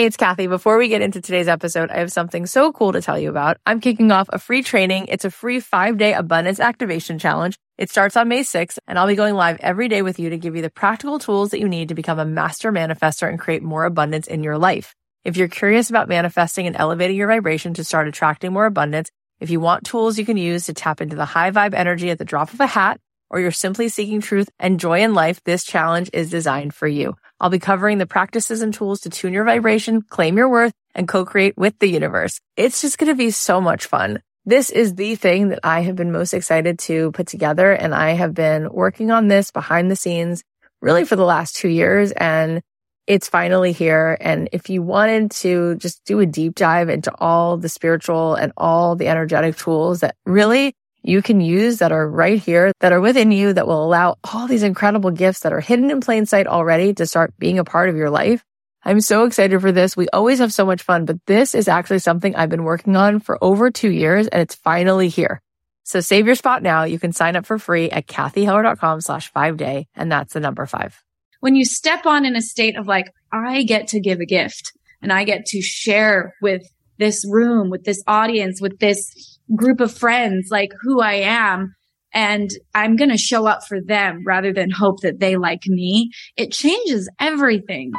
Hey, it's Cathy. Before we get into today's episode, I have something so cool to tell you about. I'm kicking off a free training. It's a free five day abundance activation challenge. It starts on May 6th, and I'll be going live every day with you to give you the practical tools that you need to become a master manifester and create more abundance in your life. If you're curious about manifesting and elevating your vibration to start attracting more abundance, if you want tools you can use to tap into the high vibe energy at the drop of a hat, or you're simply seeking truth and joy in life, this challenge is designed for you. I'll be covering the practices and tools to tune your vibration, claim your worth, and co-create with the universe. It's just going to be so much fun. This is the thing that I have been most excited to put together. And I have been working on this behind the scenes really for the last two years. And it's finally here. And if you wanted to just do a deep dive into all the spiritual and all the energetic tools that really you can use that are right here, that are within you, that will allow all these incredible gifts that are hidden in plain sight already to start being a part of your life. I'm so excited for this. We always have so much fun, but this is actually something I've been working on for over two years and it's finally here. So save your spot now. You can sign up for free at cathyheller.com slash five day. And that's the number five. When you step on in a state of like, I get to give a gift and I get to share with this room, with this audience, with this group of friends, like who I am. And I'm going to show up for them rather than hope that they like me. It changes everything.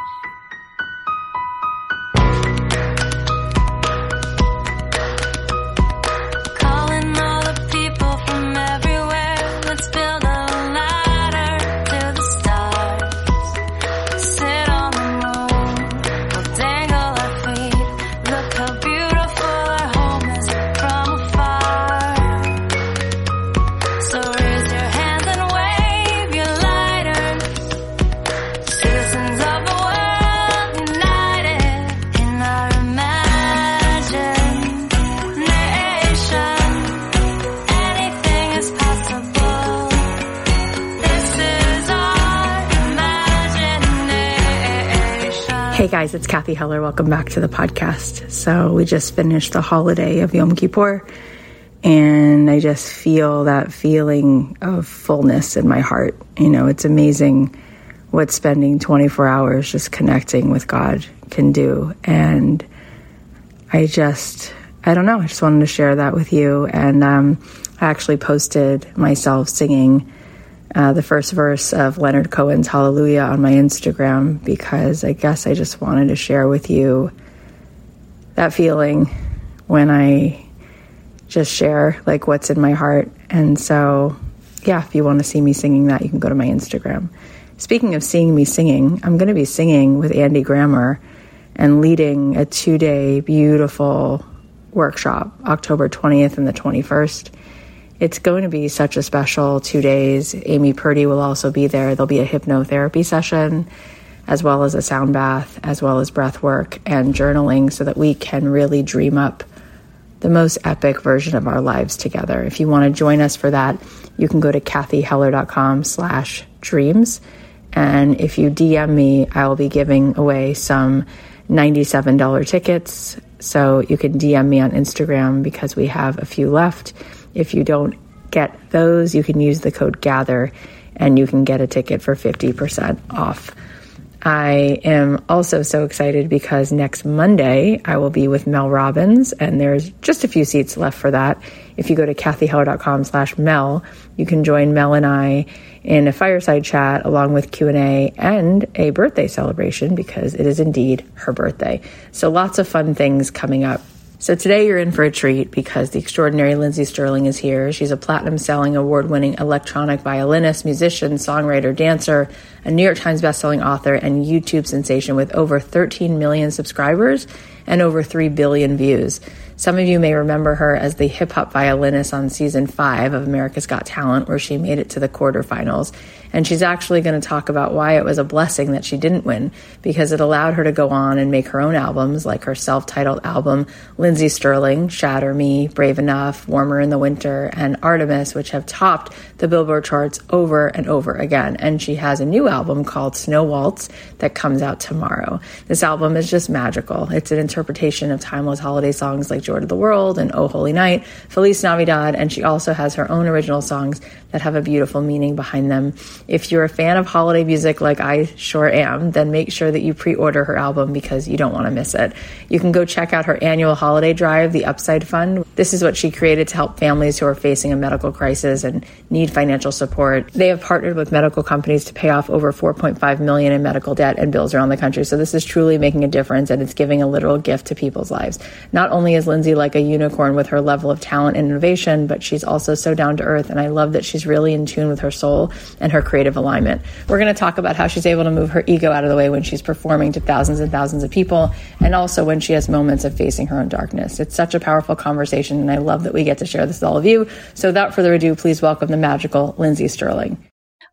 Guys, it's Cathy Heller. Welcome back to the podcast. So we just finished the holiday of Yom Kippur and I just feel that feeling of fullness in my heart. You know, it's amazing what spending 24 hours just connecting with God can do. And I just, I don't know, I just wanted to share that with you. And um, I actually posted myself singing uh, the first verse of Leonard Cohen's Hallelujah on my Instagram because I guess I just wanted to share with you that feeling when I just share like what's in my heart. And so, yeah, if you want to see me singing that, you can go to my Instagram. Speaking of seeing me singing, I'm going to be singing with Andy Grammer and leading a two day beautiful workshop October 20th and the 21st it's going to be such a special two days. Amy Purdy will also be there. There'll be a hypnotherapy session, as well as a sound bath, as well as breath work and journaling, so that we can really dream up the most epic version of our lives together. If you want to join us for that, you can go to cathyheller.com slash dreams. And if you DM me, I will be giving away some $97 tickets. So you can DM me on Instagram because we have a few left. If you don't get those, you can use the code GATHER and you can get a ticket for 50% off. I am also so excited because next Monday I will be with Mel Robbins and there's just a few seats left for that. If you go to cathyheller.com slash Mel, you can join Mel and I in a fireside chat along with Q&A and a birthday celebration because it is indeed her birthday. So lots of fun things coming up so today you're in for a treat because the extraordinary Lindsey Stirling is here. She's a platinum selling award winning electronic violinist, musician, songwriter, dancer, a New York Times bestselling author, and YouTube sensation with over 13 million subscribers and over 3 billion views. Some of you may remember her as the hip hop violinist on season five of America's Got Talent, where she made it to the quarterfinals. And she's actually going to talk about why it was a blessing that she didn't win because it allowed her to go on and make her own albums, like her self titled album, Lindsey Stirling, Shatter Me, Brave Enough, Warmer in the Winter, and Artemis, which have topped the Billboard charts over and over again. And she has a new album called Snow Waltz that comes out tomorrow. This album is just magical. It's an interpretation of timeless holiday songs like Joy to the World and Oh Holy Night, Feliz Navidad, and she also has her own original songs that have a beautiful meaning behind them. If you're a fan of holiday music like I sure am, then make sure that you pre order her album because you don't want to miss it. You can go check out her annual holiday drive, the Upside Fund. This is what she created to help families who are facing a medical crisis and need financial support. They have partnered with medical companies to pay off over 4.5 million in medical debt and bills around the country. So this is truly making a difference and it's giving a literal gift to people's lives. Not only is Lindsey like a unicorn with her level of talent and innovation, but she's also so down to earth and I love that she's really in tune with her soul and her creative alignment. We're going to talk about how she's able to move her ego out of the way when she's performing to thousands and thousands of people, and also when she has moments of facing her own darkness. It's such a powerful conversation, and I love that we get to share this with all of you. So without further ado, please welcome the magical Lindsey Stirling.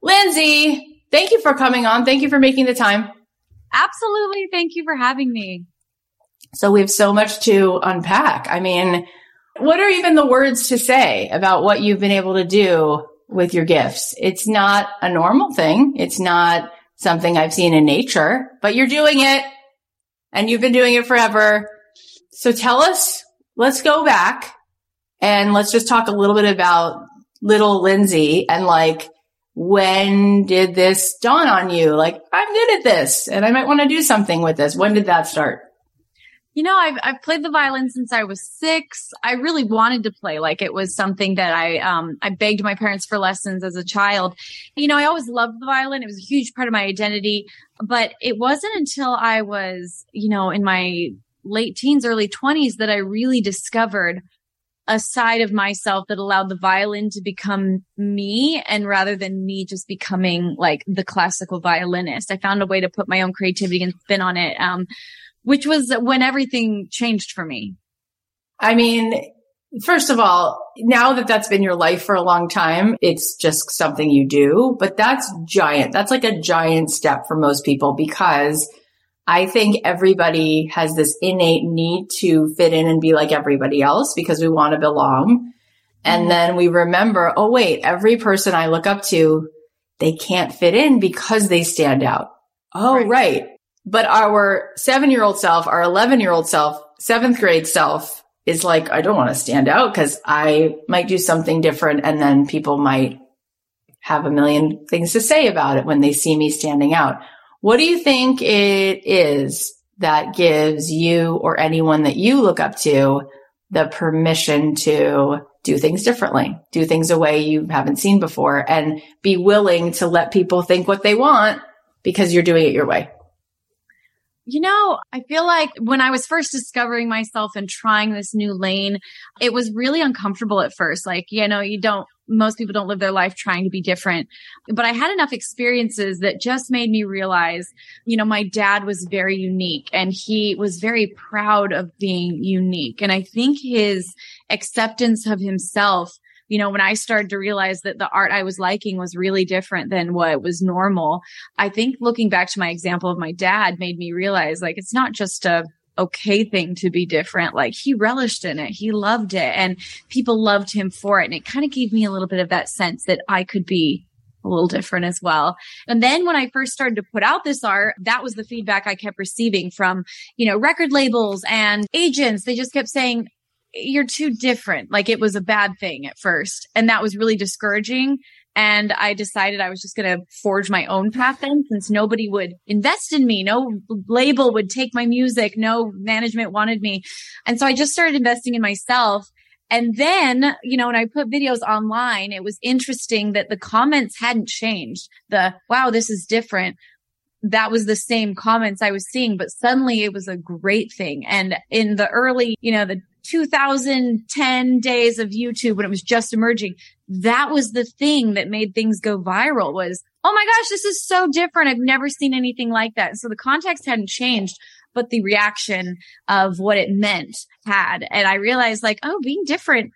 Lindsey, thank you for coming on. Thank you for making the time. Absolutely. Thank you for having me. So we have so much to unpack. I mean, what are even the words to say about what you've been able to do with your gifts. It's not a normal thing. It's not something I've seen in nature, but you're doing it and you've been doing it forever. So tell us, let's go back and let's just talk a little bit about little Lindsey and like, when did this dawn on you? Like, I'm good at this and I might want to do something with this. When did that start? You know, I've I've played the violin since I was six. I really wanted to play. Like it was something that I um I begged my parents for lessons as a child. You know, I always loved the violin. It was a huge part of my identity. But it wasn't until I was, you know, in my late teens, early twenties that I really discovered a side of myself that allowed the violin to become me and rather than me just becoming like the classical violinist. I found a way to put my own creativity and spin on it. Um, which was when everything changed for me. I mean, first of all, now that that's been your life for a long time, it's just something you do, but that's giant. That's like a giant step for most people because I think everybody has this innate need to fit in and be like everybody else because we want to belong. And mm-hmm. then we remember, oh wait, every person I look up to, they can't fit in because they stand out. Oh, right. right. But our seven year old self, our 11 year old self, seventh grade self is like, I don't want to stand out because I might do something different. And then people might have a million things to say about it when they see me standing out. What do you think it is that gives you or anyone that you look up to the permission to do things differently, do things a way you haven't seen before and be willing to let people think what they want because you're doing it your way? You know, I feel like when I was first discovering myself and trying this new lane, it was really uncomfortable at first. Like, you know, you don't, most people don't live their life trying to be different. But I had enough experiences that just made me realize, you know, my dad was very unique and he was very proud of being unique. And I think his acceptance of himself you know, when I started to realize that the art I was liking was really different than what was normal, I think looking back to my example of my dad made me realize like it's not just a okay thing to be different. Like he relished in it. He loved it and people loved him for it. And it kind of gave me a little bit of that sense that I could be a little different as well. And then when I first started to put out this art, that was the feedback I kept receiving from, you know, record labels and agents. They just kept saying, you're too different. Like it was a bad thing at first. And that was really discouraging. And I decided I was just going to forge my own path then since nobody would invest in me. No label would take my music. No management wanted me. And so I just started investing in myself. And then, you know, when I put videos online, it was interesting that the comments hadn't changed. The, wow, this is different that was the same comments I was seeing, but suddenly it was a great thing. And in the early, you know, the 2010 days of YouTube when it was just emerging, that was the thing that made things go viral was, oh my gosh, this is so different. I've never seen anything like that. So the context hadn't changed, but the reaction of what it meant had. And I realized like, oh, being different,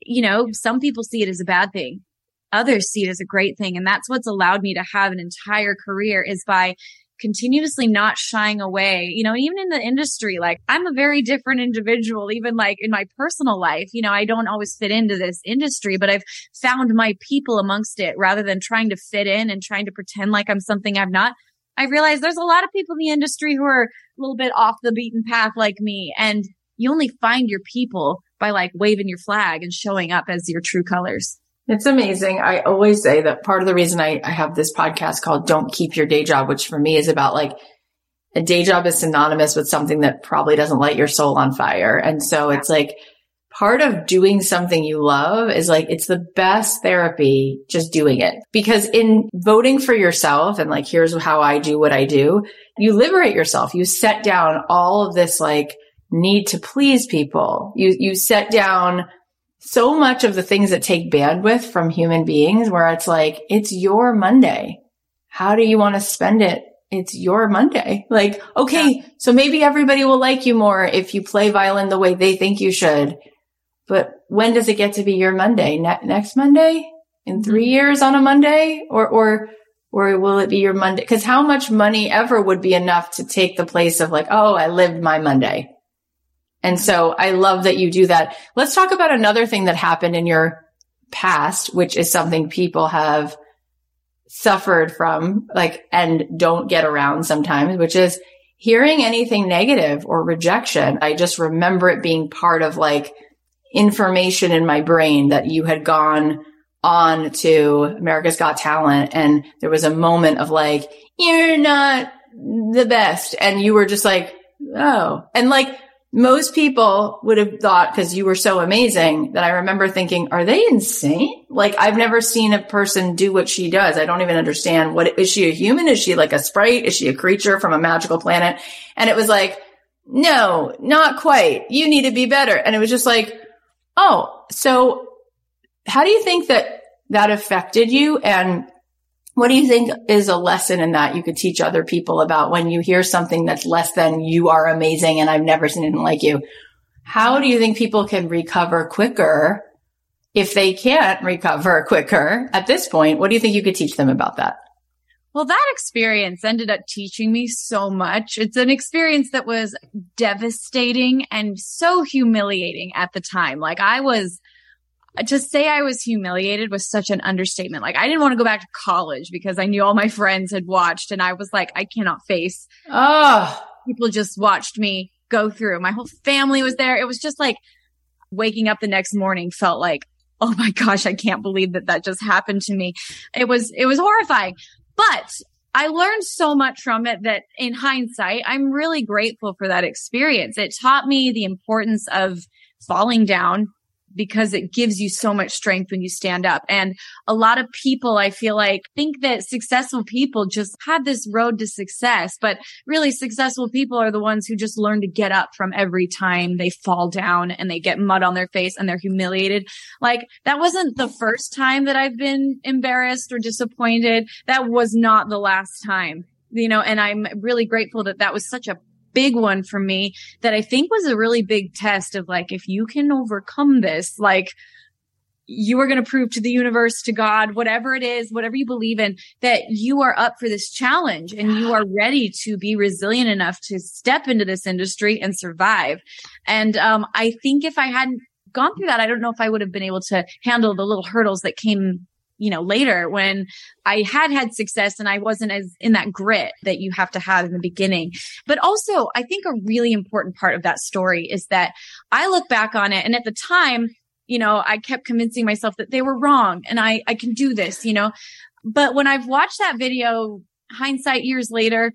you know, some people see it as a bad thing. Others see it as a great thing. And that's what's allowed me to have an entire career is by continuously not shying away, you know, even in the industry, like I'm a very different individual, even like in my personal life, you know, I don't always fit into this industry, but I've found my people amongst it rather than trying to fit in and trying to pretend like I'm something I'm not. I realize there's a lot of people in the industry who are a little bit off the beaten path like me. And you only find your people by like waving your flag and showing up as your true colors. It's amazing. I always say that part of the reason I, I have this podcast called Don't Keep Your Day Job, which for me is about like a day job is synonymous with something that probably doesn't light your soul on fire. And so it's like part of doing something you love is like, it's the best therapy just doing it because in voting for yourself and like, here's how I do what I do, you liberate yourself. You set down all of this like need to please people. You, you set down so much of the things that take bandwidth from human beings where it's like, it's your Monday. How do you want to spend it? It's your Monday. Like, okay, yeah. so maybe everybody will like you more if you play violin the way they think you should. But when does it get to be your Monday? Ne- next Monday? In three mm-hmm. years on a Monday? Or, or, or will it be your Monday? Cause how much money ever would be enough to take the place of like, oh, I lived my Monday. And so I love that you do that. Let's talk about another thing that happened in your past, which is something people have suffered from, like, and don't get around sometimes, which is hearing anything negative or rejection. I just remember it being part of like information in my brain that you had gone on to America's Got Talent and there was a moment of like, you're not the best. And you were just like, oh, and like, most people would have thought because you were so amazing that I remember thinking, are they insane? Like I've never seen a person do what she does. I don't even understand what is she a human? Is she like a sprite? Is she a creature from a magical planet? And it was like, no, not quite. You need to be better. And it was just like, oh, so how do you think that that affected you? And what do you think is a lesson in that you could teach other people about when you hear something that's less than you are amazing and I've never seen anything like you? How do you think people can recover quicker if they can't recover quicker at this point? What do you think you could teach them about that? Well, that experience ended up teaching me so much. It's an experience that was devastating and so humiliating at the time. Like I was to say I was humiliated was such an understatement. Like I didn't want to go back to college because I knew all my friends had watched and I was like, I cannot face. Oh, people just watched me go through. My whole family was there. It was just like waking up the next morning felt like, oh my gosh, I can't believe that that just happened to me. It was, it was horrifying, but I learned so much from it that in hindsight, I'm really grateful for that experience. It taught me the importance of falling down, because it gives you so much strength when you stand up. And a lot of people, I feel like, think that successful people just have this road to success, but really successful people are the ones who just learn to get up from every time they fall down and they get mud on their face and they're humiliated. Like that wasn't the first time that I've been embarrassed or disappointed. That was not the last time you know, and I'm really grateful that that was such a big one for me that I think was a really big test of like, if you can overcome this, like, you are going to prove to the universe, to God, whatever it is, whatever you believe in, that you are up for this challenge and you are ready to be resilient enough to step into this industry and survive. And um, I think if I hadn't gone through that, I don't know if I would have been able to handle the little hurdles that came you know, later when I had had success and I wasn't as in that grit that you have to have in the beginning. But also, I think a really important part of that story is that I look back on it and at the time, you know, I kept convincing myself that they were wrong and I, I can do this, you know. But when I've watched that video, hindsight years later,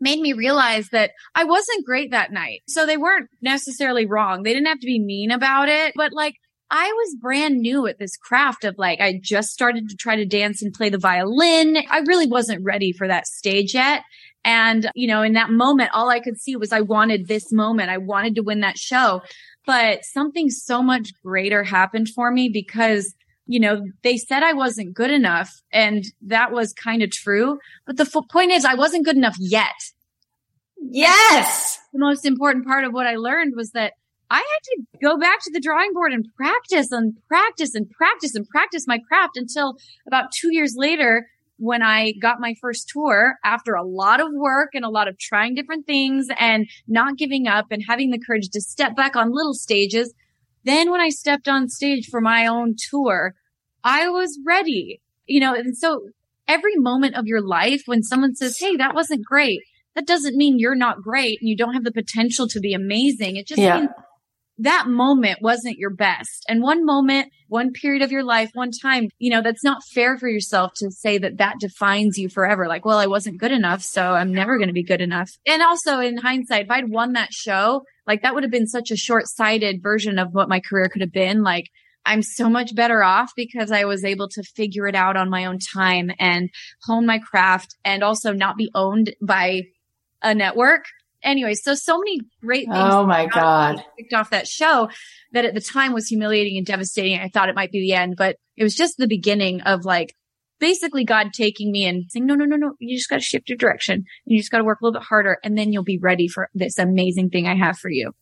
made me realize that I wasn't great that night. So they weren't necessarily wrong. They didn't have to be mean about it, but like I was brand new at this craft of like, I just started to try to dance and play the violin. I really wasn't ready for that stage yet. And, you know, in that moment, all I could see was I wanted this moment. I wanted to win that show. But something so much greater happened for me because, you know, they said I wasn't good enough. And that was kind of true. But the f- point is, I wasn't good enough yet. Yes. The most important part of what I learned was that I had to go back to the drawing board and practice and practice and practice and practice my craft until about two years later, when I got my first tour after a lot of work and a lot of trying different things and not giving up and having the courage to step back on little stages. Then when I stepped on stage for my own tour, I was ready, you know, and so every moment of your life when someone says, Hey, that wasn't great. That doesn't mean you're not great and you don't have the potential to be amazing. It just yeah. means that moment wasn't your best. And one moment, one period of your life, one time, you know, that's not fair for yourself to say that that defines you forever. Like, well, I wasn't good enough, so I'm never going to be good enough. And also in hindsight, if I'd won that show, like that would have been such a short sighted version of what my career could have been. Like, I'm so much better off because I was able to figure it out on my own time and hone my craft and also not be owned by a network anyway, so so many great things. Oh my god! Picked off that show that at the time was humiliating and devastating. I thought it might be the end, but it was just the beginning of like basically God taking me and saying, no, no, no, no, you just got to shift your direction. And you just got to work a little bit harder and then you'll be ready for this amazing thing I have for you.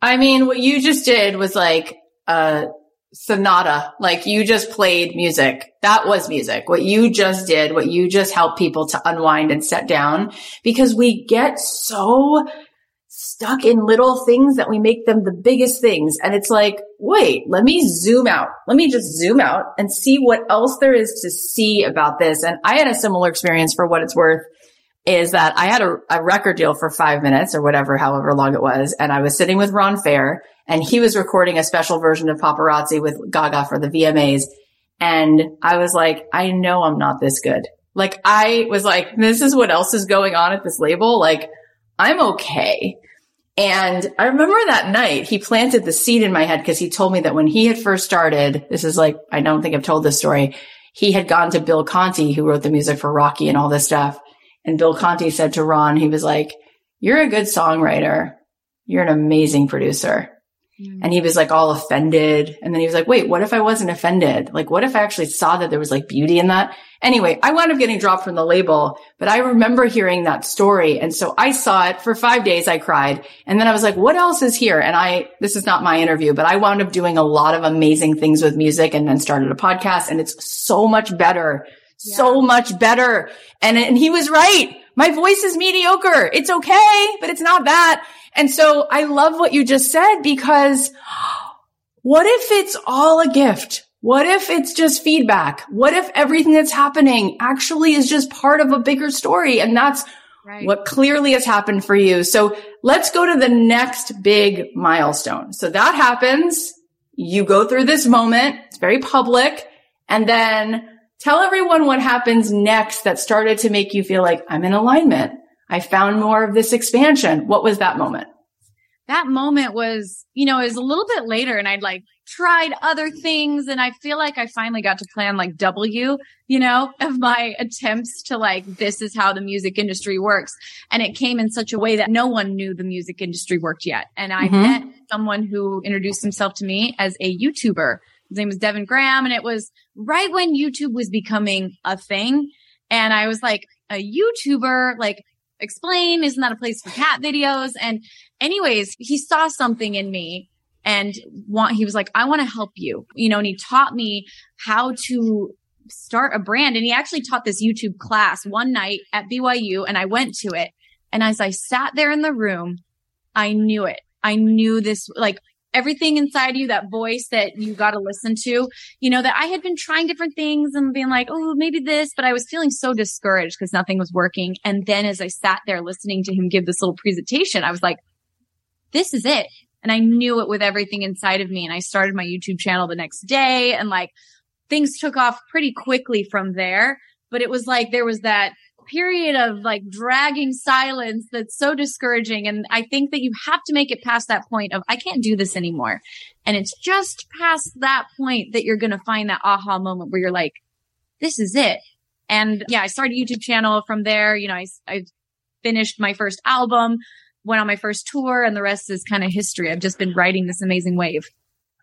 I mean, what you just did was like, uh, sonata. Like you just played music. That was music. What you just did, what you just helped people to unwind and set down because we get so stuck in little things that we make them the biggest things. And it's like, wait, let me zoom out. Let me just zoom out and see what else there is to see about this. And I had a similar experience for what it's worth is that I had a, a record deal for five minutes or whatever, however long it was. And I was sitting with Ron Fair and he was recording a special version of paparazzi with Gaga for the VMAs. And I was like, I know I'm not this good. Like I was like, this is what else is going on at this label. Like I'm okay. And I remember that night he planted the seed in my head because he told me that when he had first started, this is like, I don't think I've told this story. He had gone to Bill Conti, who wrote the music for Rocky and all this stuff. And Bill Conti said to Ron, he was like, you're a good songwriter. You're an amazing producer. Mm. And he was like all offended. And then he was like, wait, what if I wasn't offended? Like, what if I actually saw that there was like beauty in that? Anyway, I wound up getting dropped from the label, but I remember hearing that story. And so I saw it for five days. I cried. And then I was like, what else is here? And I, this is not my interview, but I wound up doing a lot of amazing things with music and then started a podcast and it's so much better. Yeah. So much better. And, and he was right. My voice is mediocre. It's okay, but it's not that. And so I love what you just said because what if it's all a gift? What if it's just feedback? What if everything that's happening actually is just part of a bigger story? And that's right. what clearly has happened for you. So let's go to the next big milestone. So that happens. You go through this moment. It's very public. And then tell everyone what happens next that started to make you feel like I'm in alignment. I found more of this expansion. What was that moment? That moment was, you know, it was a little bit later and I'd like tried other things and I feel like I finally got to plan like W, you know, of my attempts to like, this is how the music industry works. And it came in such a way that no one knew the music industry worked yet. And I mm-hmm. met someone who introduced himself to me as a YouTuber. His name was Devin Graham and it was right when YouTube was becoming a thing. And I was like, a YouTuber, like explain. Isn't that a place for cat videos? And anyways, he saw something in me and want, he was like, I want to help you, you know, and he taught me how to start a brand. And he actually taught this YouTube class one night at BYU and I went to it. And as I sat there in the room, I knew it. I knew this, like everything inside you, that voice that you got to listen to, you know, that I had been trying different things and being like, oh, maybe this, but I was feeling so discouraged because nothing was working. And then as I sat there listening to him give this little presentation, I was like, this is it. And I knew it with everything inside of me. And I started my YouTube channel the next day and like things took off pretty quickly from there. But it was like there was that period of like dragging silence that's so discouraging. And I think that you have to make it past that point of, I can't do this anymore. And it's just past that point that you're going to find that aha moment where you're like, this is it. And yeah, I started a YouTube channel from there. You know, I, I finished my first album, went on my first tour and the rest is kind of history. I've just been riding this amazing wave.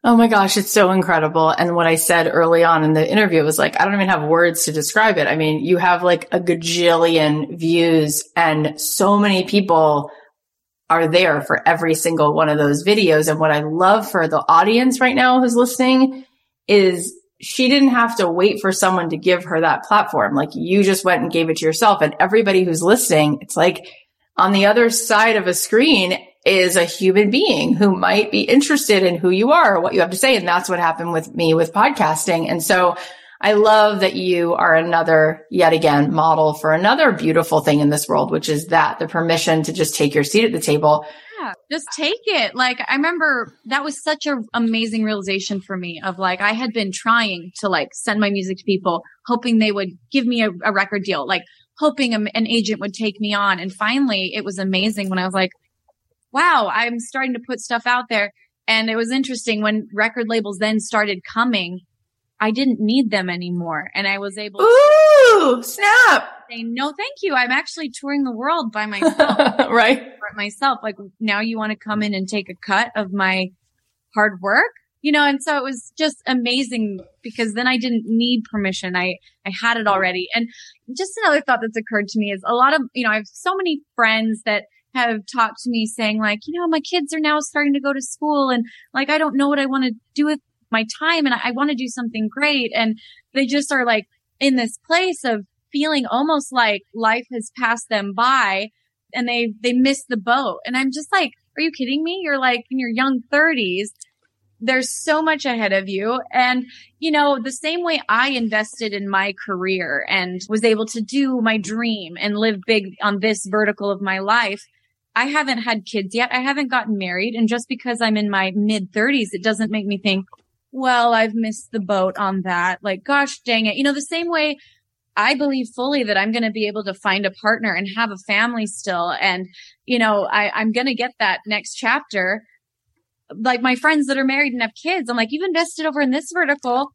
Oh my gosh, it's so incredible. And what I said early on in the interview was like, I don't even have words to describe it. I mean, you have like a gajillion views and so many people are there for every single one of those videos. And what I love for the audience right now who's listening is she didn't have to wait for someone to give her that platform. Like you just went and gave it to yourself. And everybody who's listening, it's like on the other side of a screen is a human being who might be interested in who you are or what you have to say. And that's what happened with me with podcasting. And so I love that you are another, yet again, model for another beautiful thing in this world, which is that the permission to just take your seat at the table yeah, just take it. Like I remember that was such an amazing realization for me of like I had been trying to like send my music to people, hoping they would give me a, a record deal, like hoping a, an agent would take me on. And finally, it was amazing when I was like, "Wow, I'm starting to put stuff out there." And it was interesting when record labels then started coming. I didn't need them anymore, and I was able. Ooh, to- snap! saying, no, thank you. I'm actually touring the world by myself. right. Myself. Like now you want to come in and take a cut of my hard work, you know? And so it was just amazing because then I didn't need permission. I, I had it already. And just another thought that's occurred to me is a lot of, you know, I have so many friends that have talked to me saying like, you know, my kids are now starting to go to school and like, I don't know what I want to do with my time and I, I want to do something great. And they just are like in this place of feeling almost like life has passed them by and they, they missed the boat. And I'm just like, are you kidding me? You're like in your young thirties. There's so much ahead of you. And, you know, the same way I invested in my career and was able to do my dream and live big on this vertical of my life. I haven't had kids yet. I haven't gotten married. And just because I'm in my mid thirties, it doesn't make me think, well, I've missed the boat on that. Like, gosh dang it. You know, the same way I believe fully that I'm going to be able to find a partner and have a family still. And, you know, I, I'm going to get that next chapter. Like my friends that are married and have kids, I'm like, you've invested over in this vertical.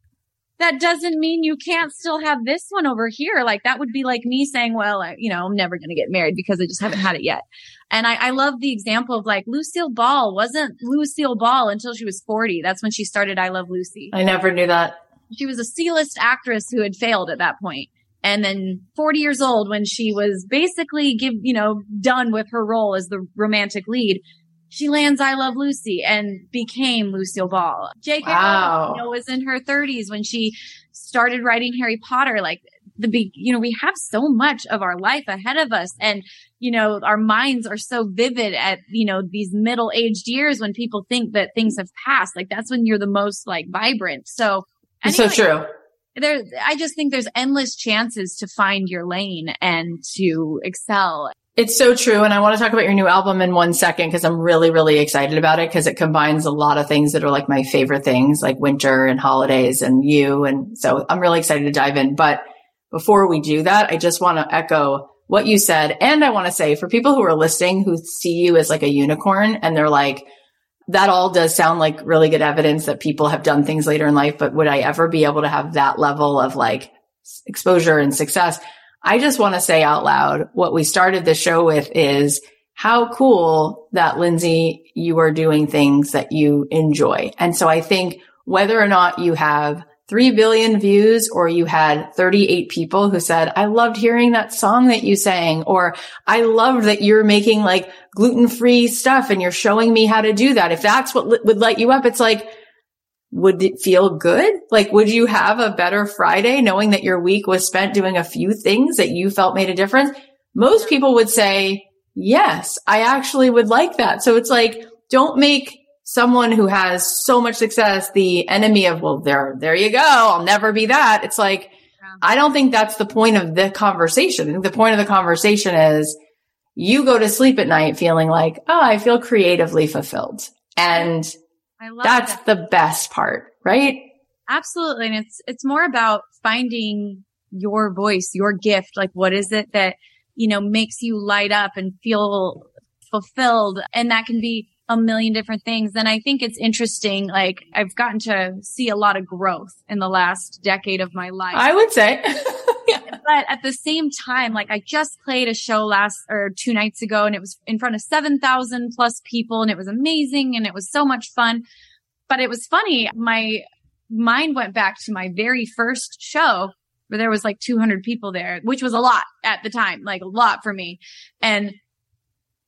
That doesn't mean you can't still have this one over here. Like that would be like me saying, well, I, you know, I'm never going to get married because I just haven't had it yet. And I, I love the example of like Lucille Ball wasn't Lucille Ball until she was 40. That's when she started I Love Lucy. I never knew that. She was a C-list actress who had failed at that point and then 40 years old when she was basically give you know done with her role as the romantic lead she lands I Love Lucy and became Lucille Ball. J.K. Wow. You know, was in her 30s when she started writing Harry Potter. Like the big, you know, we have so much of our life ahead of us, and you know, our minds are so vivid at you know these middle aged years when people think that things have passed. Like that's when you're the most like vibrant. So. Anyway, so true there, I just think there's endless chances to find your lane and to excel. It's so true. And I want to talk about your new album in one second because I'm really, really excited about it because it combines a lot of things that are like my favorite things, like winter and holidays and you. And so I'm really excited to dive in. But before we do that, I just want to echo what you said. And I want to say for people who are listening who see you as like a unicorn and they're like, that all does sound like really good evidence that people have done things later in life, but would I ever be able to have that level of like exposure and success? I just want to say out loud what we started the show with is how cool that Lindsey, you are doing things that you enjoy. And so I think whether or not you have 3 billion views or you had 38 people who said, I loved hearing that song that you sang, or I loved that you're making like gluten free stuff and you're showing me how to do that. If that's what li- would light you up, it's like, would it feel good? Like, would you have a better Friday knowing that your week was spent doing a few things that you felt made a difference? Most people would say, yes, I actually would like that. So it's like, don't make someone who has so much success the enemy of, well, there, there you go. I'll never be that. It's like, yeah. I don't think that's the point of the conversation. I think the point of the conversation is you go to sleep at night feeling like, oh, I feel creatively fulfilled. And that's that. the best part, right? Absolutely. And it's, it's more about finding your voice, your gift. Like, what is it that, you know, makes you light up and feel fulfilled? And that can be a million different things. And I think it's interesting. Like I've gotten to see a lot of growth in the last decade of my life. I would say. But at the same time, like I just played a show last or two nights ago and it was in front of 7,000 plus people and it was amazing and it was so much fun. But it was funny. My mind went back to my very first show where there was like 200 people there, which was a lot at the time, like a lot for me. And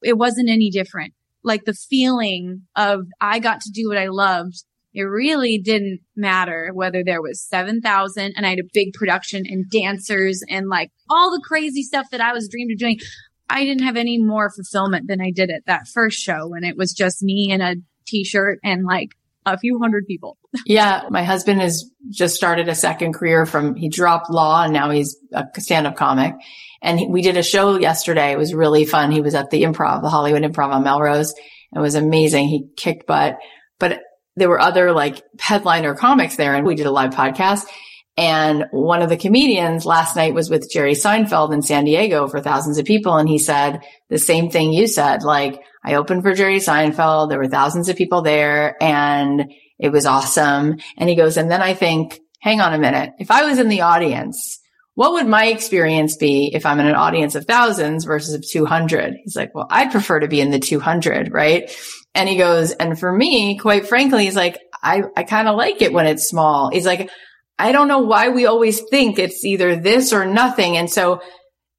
it wasn't any different like the feeling of I got to do what I loved it really didn't matter whether there was 7,000 and I had a big production and dancers and like all the crazy stuff that I was dreamed of doing. I didn't have any more fulfillment than I did at that first show when it was just me in a t-shirt and like a few hundred people. yeah. My husband has just started a second career from, he dropped law and now he's a stand up comic. And he, we did a show yesterday. It was really fun. He was at the improv, the Hollywood improv on Melrose. It was amazing. He kicked butt, but there were other like headliner comics there and we did a live podcast. And one of the comedians last night was with Jerry Seinfeld in San Diego for thousands of people. And he said the same thing you said, like, I opened for Jerry Seinfeld. There were thousands of people there and it was awesome. And he goes, and then I think, hang on a minute. If I was in the audience, what would my experience be if I'm in an audience of thousands versus of 200? He's like, well, I'd prefer to be in the 200, right? And he goes, and for me, quite frankly, he's like, I, I kind of like it when it's small. He's like, I don't know why we always think it's either this or nothing. And so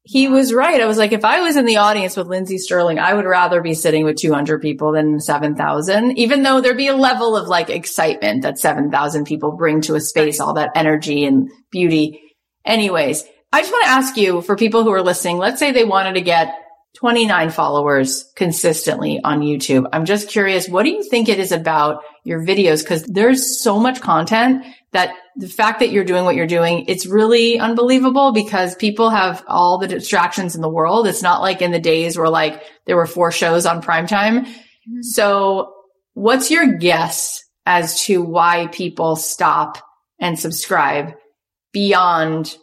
he was right. I was like, if I was in the audience with Lindsey Stirling, I would rather be sitting with 200 people than 7,000, even though there'd be a level of like excitement that 7,000 people bring to a space, all that energy and beauty. Anyways, I just want to ask you for people who are listening, let's say they wanted to get 29 followers consistently on YouTube. I'm just curious, what do you think it is about your videos? Cause there's so much content that the fact that you're doing what you're doing, it's really unbelievable because people have all the distractions in the world. It's not like in the days where like there were four shows on primetime. Mm-hmm. So what's your guess as to why people stop and subscribe beyond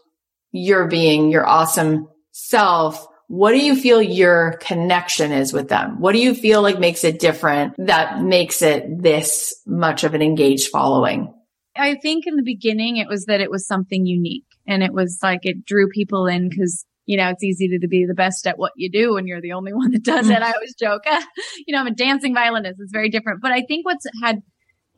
your being your awesome self? What do you feel your connection is with them? What do you feel like makes it different that makes it this much of an engaged following? I think in the beginning it was that it was something unique and it was like it drew people in because you know, it's easy to, be the best at what you do when you're the only one that does it. I always joke, you know, I'm a dancing violinist. It's very different. But I think what's had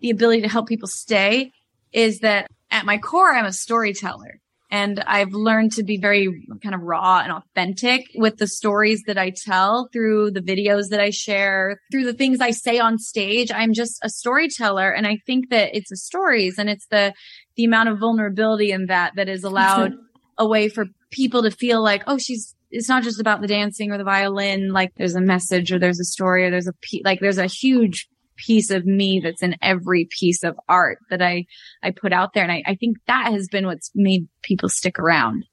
the ability to help people stay is that at my core, I'm a storyteller. And I've learned to be very kind of raw and authentic with the stories that I tell through the videos that I share, through the things I say on stage. I'm just a storyteller. And I think that it's the stories and it's the, the amount of vulnerability in that that is allowed a way for people to feel like, oh, she's, it's not just about the dancing or the violin. Like there's a message or there's a story or there's a, like there's a huge piece of me that's in every piece of art that I, I put out there. And I, I think that has been what's made people stick around.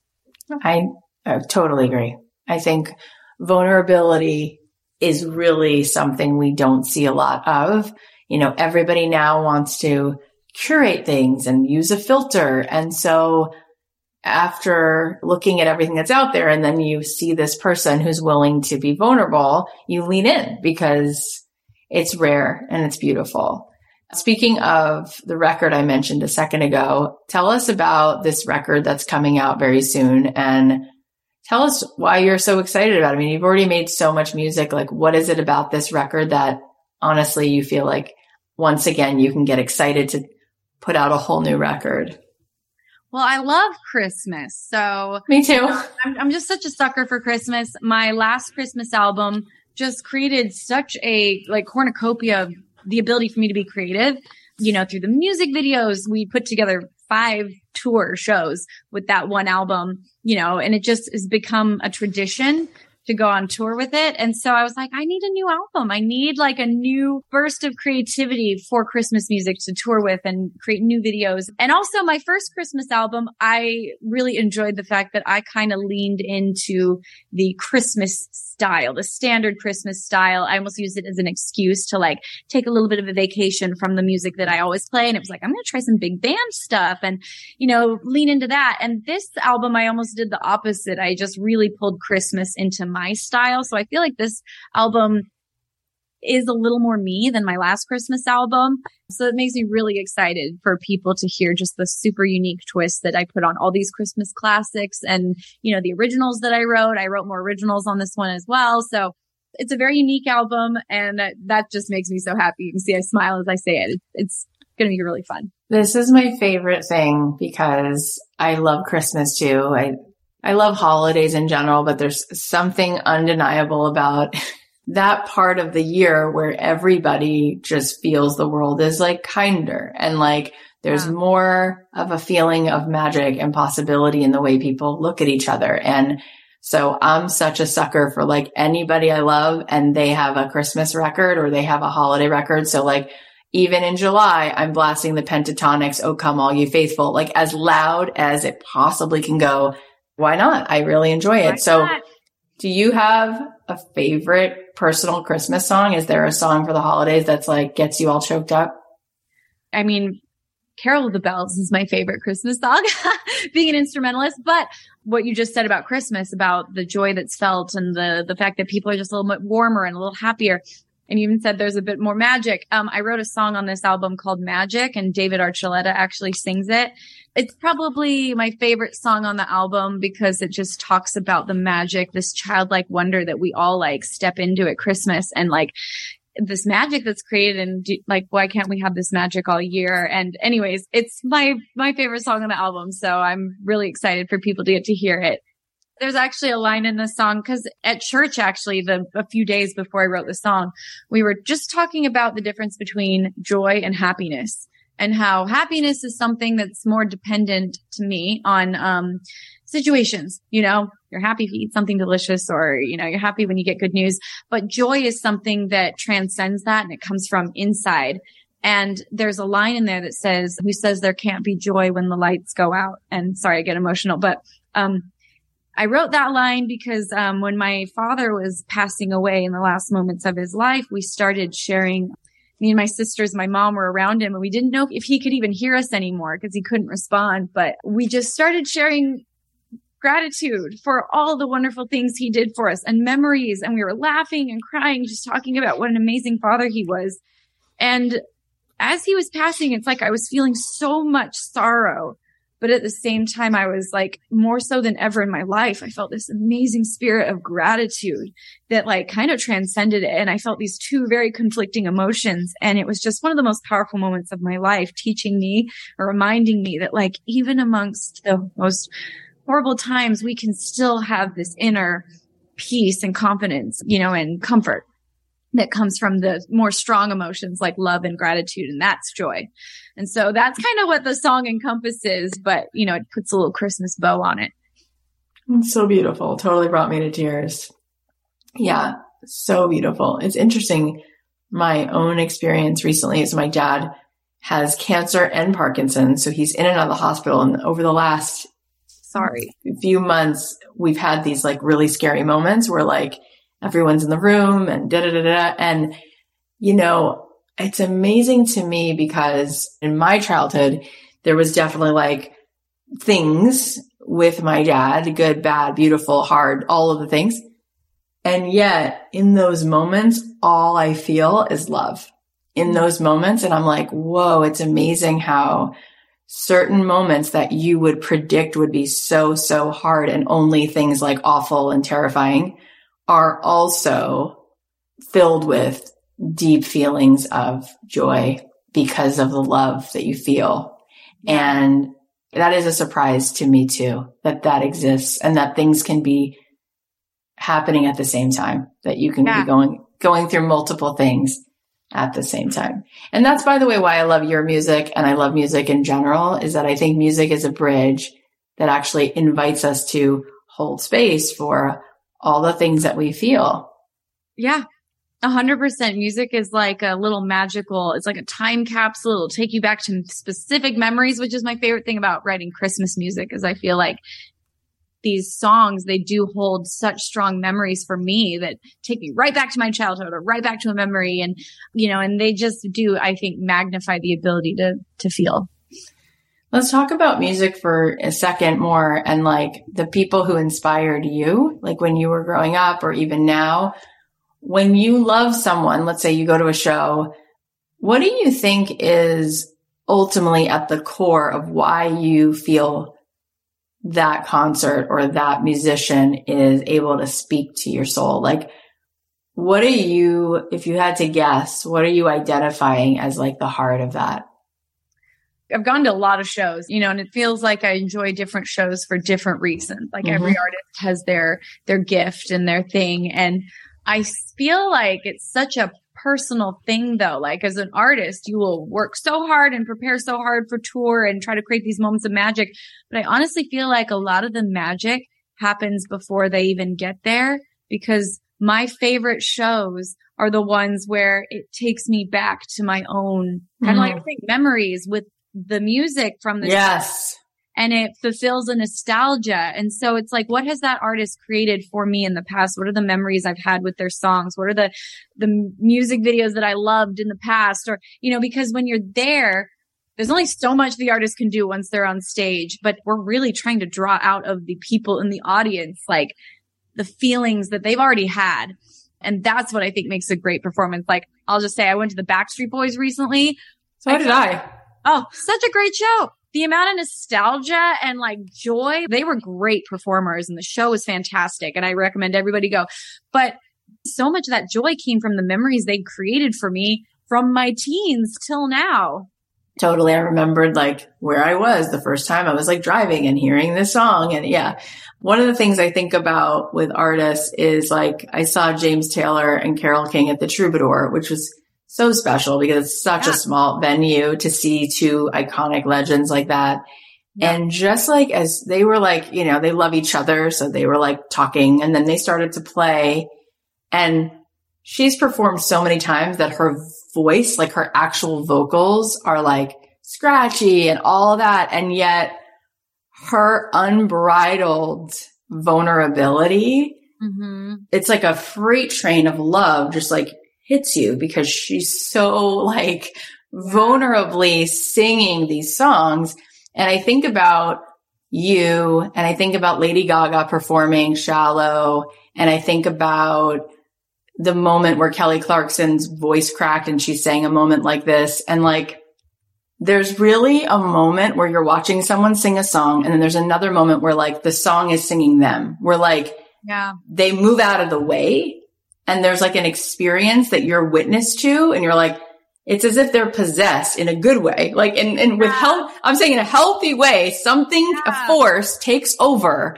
I, I totally agree. I think vulnerability is really something we don't see a lot of. You know, everybody now wants to curate things and use a filter. And so after looking at everything that's out there and then you see this person who's willing to be vulnerable, you lean in because it's rare and it's beautiful. Speaking of the record I mentioned a second ago, tell us about this record that's coming out very soon and tell us why you're so excited about it. I mean, you've already made so much music. Like, what is it about this record that honestly you feel like once again you can get excited to put out a whole new record? Well, I love Christmas. So me too. I'm, I'm just such a sucker for Christmas. My last Christmas album just created such a like cornucopia of the ability for me to be creative. You know, through the music videos, we put together five tour shows with that one album, you know, and it just has become a tradition to go on tour with it. And so I was like, I need a new album. I need like a new burst of creativity for Christmas music to tour with and create new videos. And also my first Christmas album, I really enjoyed the fact that I kind of leaned into the Christmas style, the standard Christmas style. I almost used it as an excuse to like take a little bit of a vacation from the music that I always play. And it was like, I'm going to try some big band stuff and, you know, lean into that. And this album, I almost did the opposite. I just really pulled Christmas into my style. So I feel like this album is a little more me than my last Christmas album. So it makes me really excited for people to hear just the super unique twist that I put on all these Christmas classics and, you know, the originals that I wrote. I wrote more originals on this one as well. So it's a very unique album and that just makes me so happy. You can see I smile as I say it. It's going to be really fun. This is my favorite thing because I love Christmas too. I I love holidays in general, but there's something undeniable about that part of the year where everybody just feels the world is like kinder and like there's yeah. more of a feeling of magic and possibility in the way people look at each other. And so I'm such a sucker for like anybody I love and they have a Christmas record or they have a holiday record. So like even in July, I'm blasting the Pentatonix. Oh Come All You Faithful, like as loud as it possibly can go. Why not? I really enjoy it. Why so not? do you have a favorite personal Christmas song? Is there a song for the holidays that's like gets you all choked up? I mean, Carol of the Bells is my favorite Christmas song, being an instrumentalist. But what you just said about Christmas, about the joy that's felt and the, the fact that people are just a little bit warmer and a little happier. And you even said there's a bit more magic. Um, I wrote a song on this album called Magic and David Archuleta actually sings it. It's probably my favorite song on the album because it just talks about the magic, this childlike wonder that we all like step into at Christmas and like this magic that's created and do, like why can't we have this magic all year? And anyways it's my my favorite song on the album so i'm really excited for people to get to hear it. There's actually a line in the song because at church actually the a few days before i wrote the song we were just talking about the difference between joy and happiness and how happiness is something that's more dependent to me on um situations you know you're happy if you eat something delicious or, you know, you're happy when you get good news. But joy is something that transcends that and it comes from inside. And there's a line in there that says, who says there can't be joy when the lights go out? And sorry, I get emotional, but, um, I wrote that line because, um, when my father was passing away in the last moments of his life, we started sharing me and my sisters, my mom were around him and we didn't know if he could even hear us anymore because he couldn't respond. But we just started sharing gratitude for all the wonderful things he did for us and memories. And we were laughing and crying, just talking about what an amazing father he was. And as he was passing, it's like I was feeling so much sorrow. But at the same time, I was like more so than ever in my life. I felt this amazing spirit of gratitude that like kind of transcended it. And I felt these two very conflicting emotions. And it was just one of the most powerful moments of my life, teaching me or reminding me that like even amongst the most horrible times, we can still have this inner peace and confidence, you know, and comfort that comes from the more strong emotions like love and gratitude. And that's joy. And so that's kind of what the song encompasses, but you know, it puts a little Christmas bow on it. It's so beautiful. Totally brought me to tears. Yeah. So beautiful. It's interesting. My own experience recently is my dad has cancer and Parkinson's. So he's in and out of the hospital. And over the last sorry, few months, we've had these like really scary moments where like everyone's in the room and da da da da. And, you know, it's amazing to me because in my childhood, there was definitely like things with my dad, good, bad, beautiful, hard, all of the things. And yet in those moments, all I feel is love in mm-hmm. those moments. And I'm like, whoa, it's amazing how certain moments that you would predict would be so, so hard and only things like awful and terrifying are also filled with deep feelings of joy because of the love that you feel. And that is a surprise to me too, that that exists and that things can be happening at the same time, that you can yeah. be going, going through multiple things at the same time. And that's, by the way, why I love your music and I love music in general is that I think music is a bridge that actually invites us to hold space for all the things that we feel. Yeah. A hundred percent. Music is like a little magical. It's like a time capsule. It'll take you back to specific memories, which is my favorite thing about writing Christmas music is I feel like these songs, they do hold such strong memories for me that take me right back to my childhood or right back to a memory. And, you know, and they just do, I think, magnify the ability to, to feel. Let's talk about music for a second more and like the people who inspired you, like when you were growing up or even now. When you love someone, let's say you go to a show, what do you think is ultimately at the core of why you feel that concert or that musician is able to speak to your soul. Like, what are you, if you had to guess, what are you identifying as like the heart of that? I've gone to a lot of shows, you know, and it feels like I enjoy different shows for different reasons. Like mm-hmm. every artist has their, their gift and their thing. And I feel like it's such a personal thing though. Like as an artist, you will work so hard and prepare so hard for tour and try to create these moments of magic. But I honestly feel like a lot of the magic happens before they even get there because my favorite shows are the ones where it takes me back to my own kind of mm-hmm. like memories with the music from the yes and it fulfills a nostalgia. And so it's like, what has that artist created for me in the past? What are the memories I've had with their songs? What are the, the music videos that I loved in the past? Or, you know, because when you're there, there's only so much the artist can do once they're on stage, but we're really trying to draw out of the people in the audience, like the feelings that they've already had. And that's what I think makes a great performance. Like, I'll just say I went to the Backstreet Boys recently. So I did I. Oh, such a great show the amount of nostalgia and like joy, they were great performers and the show was fantastic. And I recommend everybody go. But so much of that joy came from the memories they created for me from my teens till now. Totally. I remembered like where I was the first time I was like driving and hearing this song. And yeah, one of the things I think about with artists is like I saw James Taylor and Carole King at the Troubadour, which was so special because it's such yeah. a small venue to see two iconic legends like that. Yeah. And just like as they were like, you know, they love each other. So they were like talking and then they started to play and she's performed so many times that her voice, like her actual vocals are like scratchy and all that. And yet her unbridled vulnerability, mm-hmm. it's like a freight train of love, just like hits you because she's so like vulnerably singing these songs. And I think about you and I think about Lady Gaga performing Shallow and I think about the moment where Kelly Clarkson's voice cracked and she sang a moment like this and like there's really a moment where you're watching someone sing a song and then there's another moment where like the song is singing them. Where like yeah. they move out of the way and there's like an experience that you're witness to and you're like, it's as if they're possessed in a good way. Like, and, and with help, I'm saying in a healthy way, something, yeah. a force takes over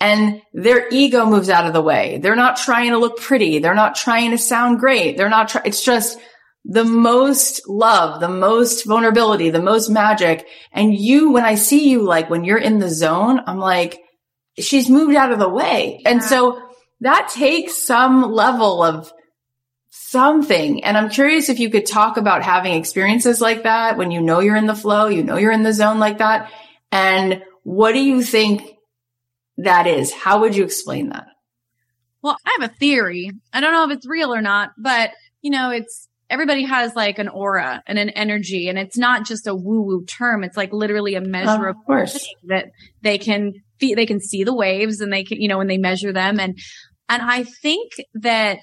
and their ego moves out of the way. They're not trying to look pretty. They're not trying to sound great. They're not, try- it's just the most love, the most vulnerability, the most magic. And you, when I see you, like when you're in the zone, I'm like, she's moved out of the way. And so that takes some level of something. And I'm curious if you could talk about having experiences like that when you know you're in the flow, you know you're in the zone like that. And what do you think that is? How would you explain that? Well, I have a theory. I don't know if it's real or not, but you know, it's everybody has like an aura and an energy and it's not just a woo woo term. It's like literally a measure of, of course that they can feel, they can see the waves and they can, you know, when they measure them. And, and I think that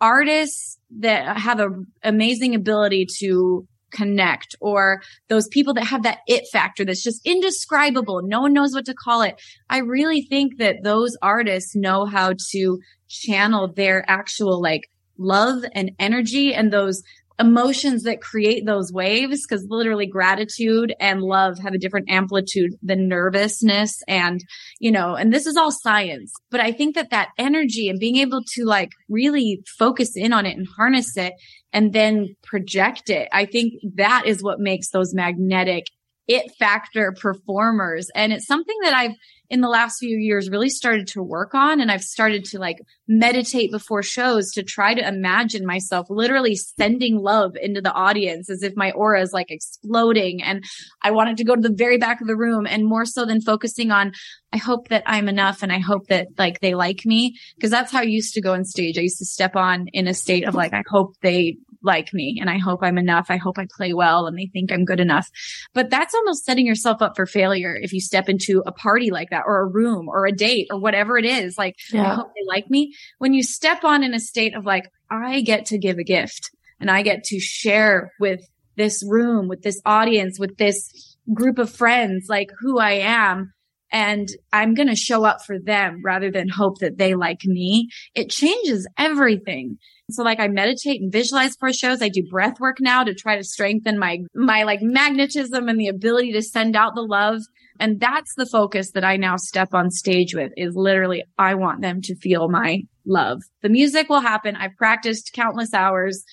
artists that have an amazing ability to connect or those people that have that it factor that's just indescribable. No one knows what to call it. I really think that those artists know how to channel their actual like love and energy and those emotions that create those waves because literally gratitude and love have a different amplitude than nervousness and you know and this is all science but i think that that energy and being able to like really focus in on it and harness it and then project it i think that is what makes those magnetic it factor performers. And it's something that i've in the last few years really started to work on. And I've started to like meditate before shows to try to imagine myself literally sending love into the audience as if my aura is like exploding. And I wanted to go to the very back of the room and more so than focusing on, I hope that I'm enough and I hope that like they like me. Cause that's how I used to go on stage. I used to step on in a state of like, I hope they like me and I hope I'm enough. I hope I play well and they think I'm good enough. But that's almost setting yourself up for failure if you step into a party like that or a room or a date or whatever it is. Like, yeah. I hope they like me. When you step on in a state of like, I get to give a gift and I get to share with this room, with this audience, with this group of friends, like who I am and I'm going to show up for them rather than hope that they like me. It changes everything. So like I meditate and visualize for shows. I do breath work now to try to strengthen my, my like magnetism and the ability to send out the love. And that's the focus that I now step on stage with is literally, I want them to feel my love. The music will happen. I've practiced countless hours.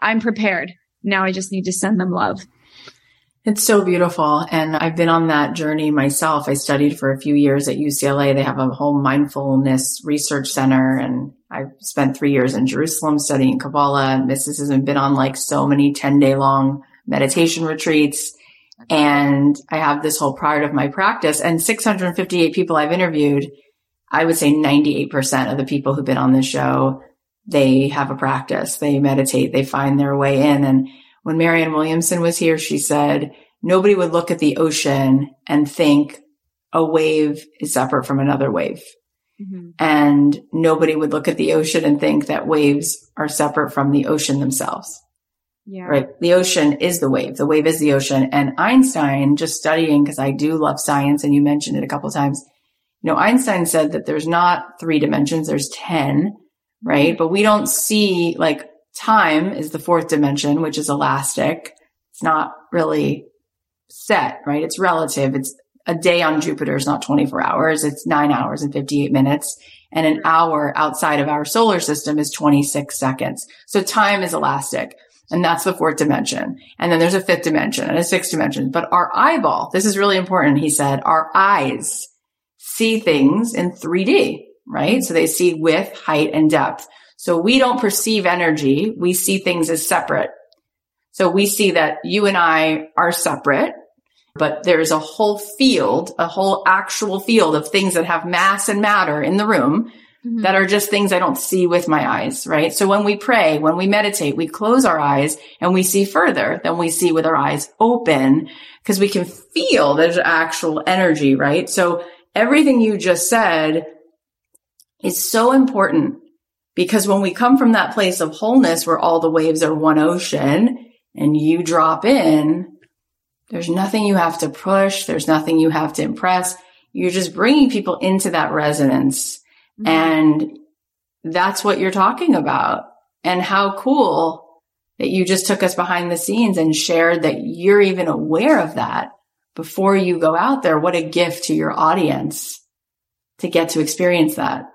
I'm prepared. Now I just need to send them love. It's so beautiful. And I've been on that journey myself. I studied for a few years at UCLA. They have a whole mindfulness research center and I spent three years in Jerusalem studying Kabbalah and mysticism, been on like so many 10 day long meditation retreats. And I have this whole part of my practice and 658 people I've interviewed. I would say 98% of the people who've been on this show, they have a practice. They meditate. They find their way in. And when Marianne Williamson was here, she said nobody would look at the ocean and think a wave is separate from another wave. Mm-hmm. And nobody would look at the ocean and think that waves are separate from the ocean themselves. Yeah. Right. The ocean is the wave. The wave is the ocean. And Einstein, just studying, because I do love science, and you mentioned it a couple times. You know, Einstein said that there's not three dimensions, there's 10, right? But we don't see like time is the fourth dimension, which is elastic. It's not really set, right? It's relative. It's a day on Jupiter is not 24 hours. It's nine hours and 58 minutes. And an hour outside of our solar system is 26 seconds. So time is elastic. And that's the fourth dimension. And then there's a fifth dimension and a sixth dimension. But our eyeball, this is really important. He said, our eyes see things in 3D, right? So they see width, height, and depth. So we don't perceive energy. We see things as separate. So we see that you and I are separate but there's a whole field, a whole actual field of things that have mass and matter in the room mm-hmm. that are just things I don't see with my eyes, right? So when we pray, when we meditate, we close our eyes and we see further than we see with our eyes open because we can feel there's actual energy, right? So everything you just said is so important because when we come from that place of wholeness where all the waves are one ocean and you drop in, there's nothing you have to push. There's nothing you have to impress. You're just bringing people into that resonance. Mm-hmm. And that's what you're talking about. And how cool that you just took us behind the scenes and shared that you're even aware of that before you go out there. What a gift to your audience to get to experience that.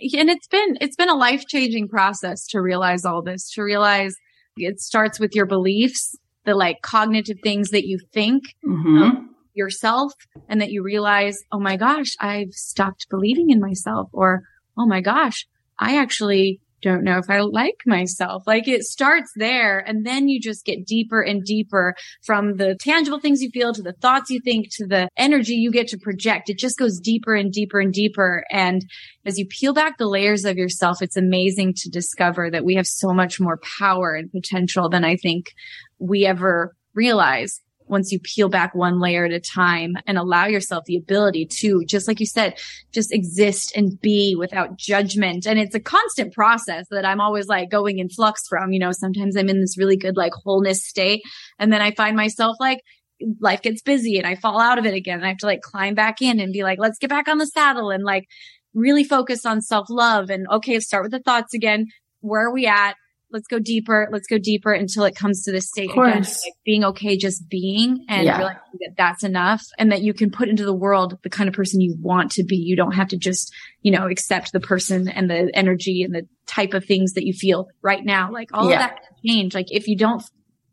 And it's been, it's been a life changing process to realize all this, to realize it starts with your beliefs the like cognitive things that you think mm-hmm. yourself and that you realize, oh my gosh, I've stopped believing in myself or, oh my gosh, I actually don't know if I like myself. Like it starts there and then you just get deeper and deeper from the tangible things you feel to the thoughts you think to the energy you get to project. It just goes deeper and deeper and deeper. And as you peel back the layers of yourself, it's amazing to discover that we have so much more power and potential than I think we ever realize once you peel back one layer at a time and allow yourself the ability to, just like you said, just exist and be without judgment. And it's a constant process that I'm always like going in flux from. You know, sometimes I'm in this really good like wholeness state. And then I find myself like, life gets busy and I fall out of it again. And I have to like climb back in and be like, let's get back on the saddle and like really focus on self love and okay, start with the thoughts again. Where are we at? Let's go deeper. Let's go deeper until it comes to this state again, like being okay, just being and yeah. realizing that that's enough and that you can put into the world the kind of person you want to be. You don't have to just, you know, accept the person and the energy and the type of things that you feel right now. Like all yeah. of that can change. Like if you don't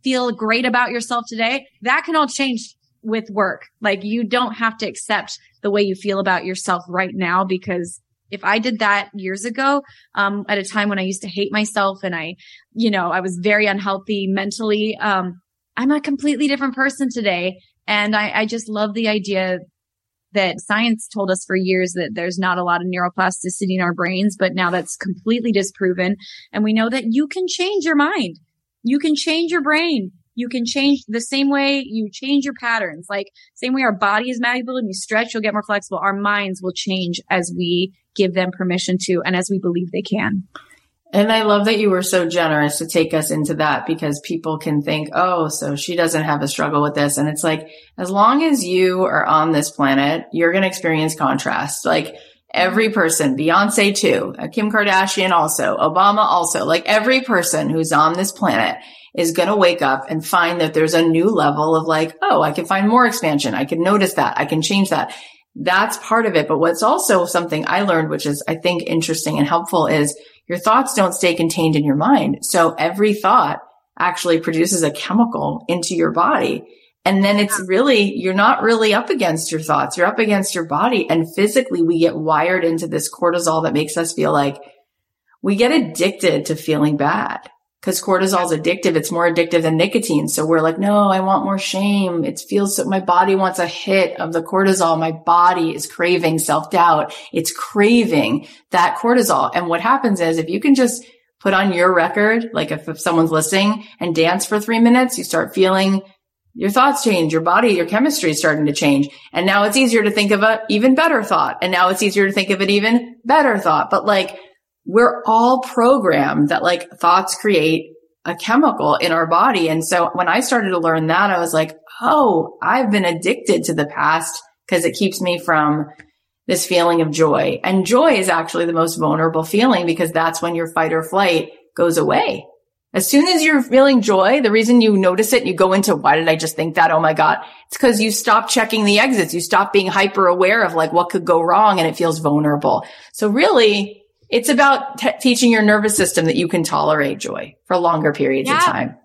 feel great about yourself today, that can all change with work. Like you don't have to accept the way you feel about yourself right now because if I did that years ago, um, at a time when I used to hate myself and I, you know, I was very unhealthy mentally, um, I'm a completely different person today. And I, I just love the idea that science told us for years that there's not a lot of neuroplasticity in our brains, but now that's completely disproven. And we know that you can change your mind. You can change your brain. You can change the same way you change your patterns. Like same way our body is malleable and you stretch, you'll get more flexible. Our minds will change as we give them permission to and as we believe they can. And I love that you were so generous to take us into that because people can think, oh, so she doesn't have a struggle with this. And it's like, as long as you are on this planet, you're going to experience contrast. Like every person, Beyonce too, Kim Kardashian also, Obama also, like every person who's on this planet is going to wake up and find that there's a new level of like, oh, I can find more expansion. I can notice that. I can change that. that's part of it. But what's also something I learned, which is I think interesting and helpful is your thoughts don't stay contained in your mind. So every thought actually produces a chemical into your body. And then it's really, you're not really up against your thoughts. You're up against your body. And physically we get wired into this cortisol that makes us feel like we get addicted to feeling bad because cortisol is addictive. It's more addictive than nicotine. So we're like, no, I want more shame. It feels so my body wants a hit of the cortisol. My body is craving self doubt. It's craving that cortisol. And what happens is if you can just put on your record, like if, if someone's listening and dance for three minutes, you start feeling your thoughts change, your body, your chemistry is starting to change. And now it's easier to think of a even better thought. And now it's easier to think of an even better thought. But like we're all programmed that like thoughts create a chemical in our body. And so when I started to learn that, I was like, Oh, I've been addicted to the past because it keeps me from this feeling of joy. And joy is actually the most vulnerable feeling because that's when your fight or flight goes away. As soon as you're feeling joy, the reason you notice it, you go into, why did I just think that? Oh my God. It's because you stop checking the exits. You stop being hyper aware of like what could go wrong and it feels vulnerable. So really it's about t- teaching your nervous system that you can tolerate joy for longer periods yeah. of time.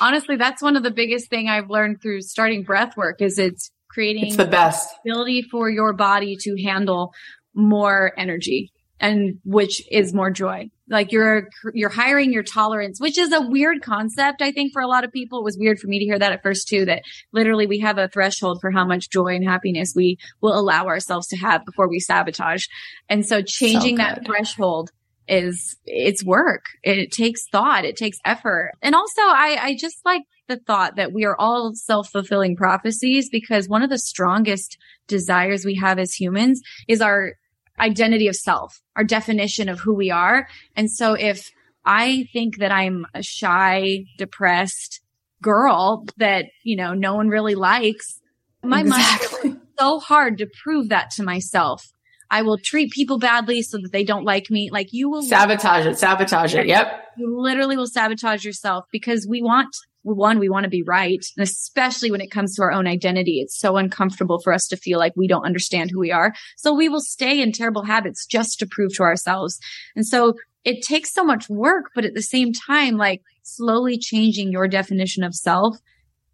Honestly, that's one of the biggest thing I've learned through starting breath work is it's creating it's the best ability for your body to handle more energy and which is more joy. Like you're, you're hiring your tolerance, which is a weird concept. I think for a lot of people, it was weird for me to hear that at first too, that literally we have a threshold for how much joy and happiness we will allow ourselves to have before we sabotage. And so changing so that threshold is, it's work. It takes thought. It takes effort. And also I, I just like the thought that we are all self-fulfilling prophecies because one of the strongest desires we have as humans is our identity of self, our definition of who we are. And so if I think that I'm a shy, depressed girl that, you know, no one really likes, my exactly. mind so hard to prove that to myself. I will treat people badly so that they don't like me. Like you will sabotage it, sabotage it. Yep. You literally will sabotage yourself because we want one, we want to be right. And especially when it comes to our own identity, it's so uncomfortable for us to feel like we don't understand who we are. So we will stay in terrible habits just to prove to ourselves. And so it takes so much work, but at the same time, like slowly changing your definition of self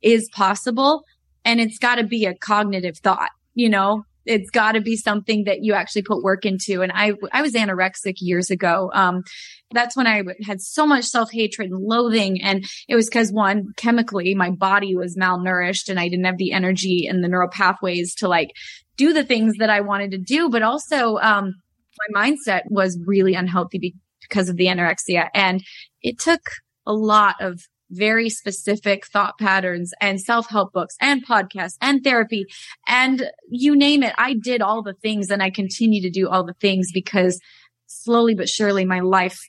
is possible. And it's got to be a cognitive thought, you know, it's got to be something that you actually put work into. And I, I was anorexic years ago. Um, that's when I had so much self hatred and loathing. And it was because one, chemically, my body was malnourished and I didn't have the energy and the neural pathways to like do the things that I wanted to do. But also, um, my mindset was really unhealthy because of the anorexia. And it took a lot of very specific thought patterns and self-help books and podcasts and therapy and you name it. I did all the things and I continue to do all the things because slowly but surely my life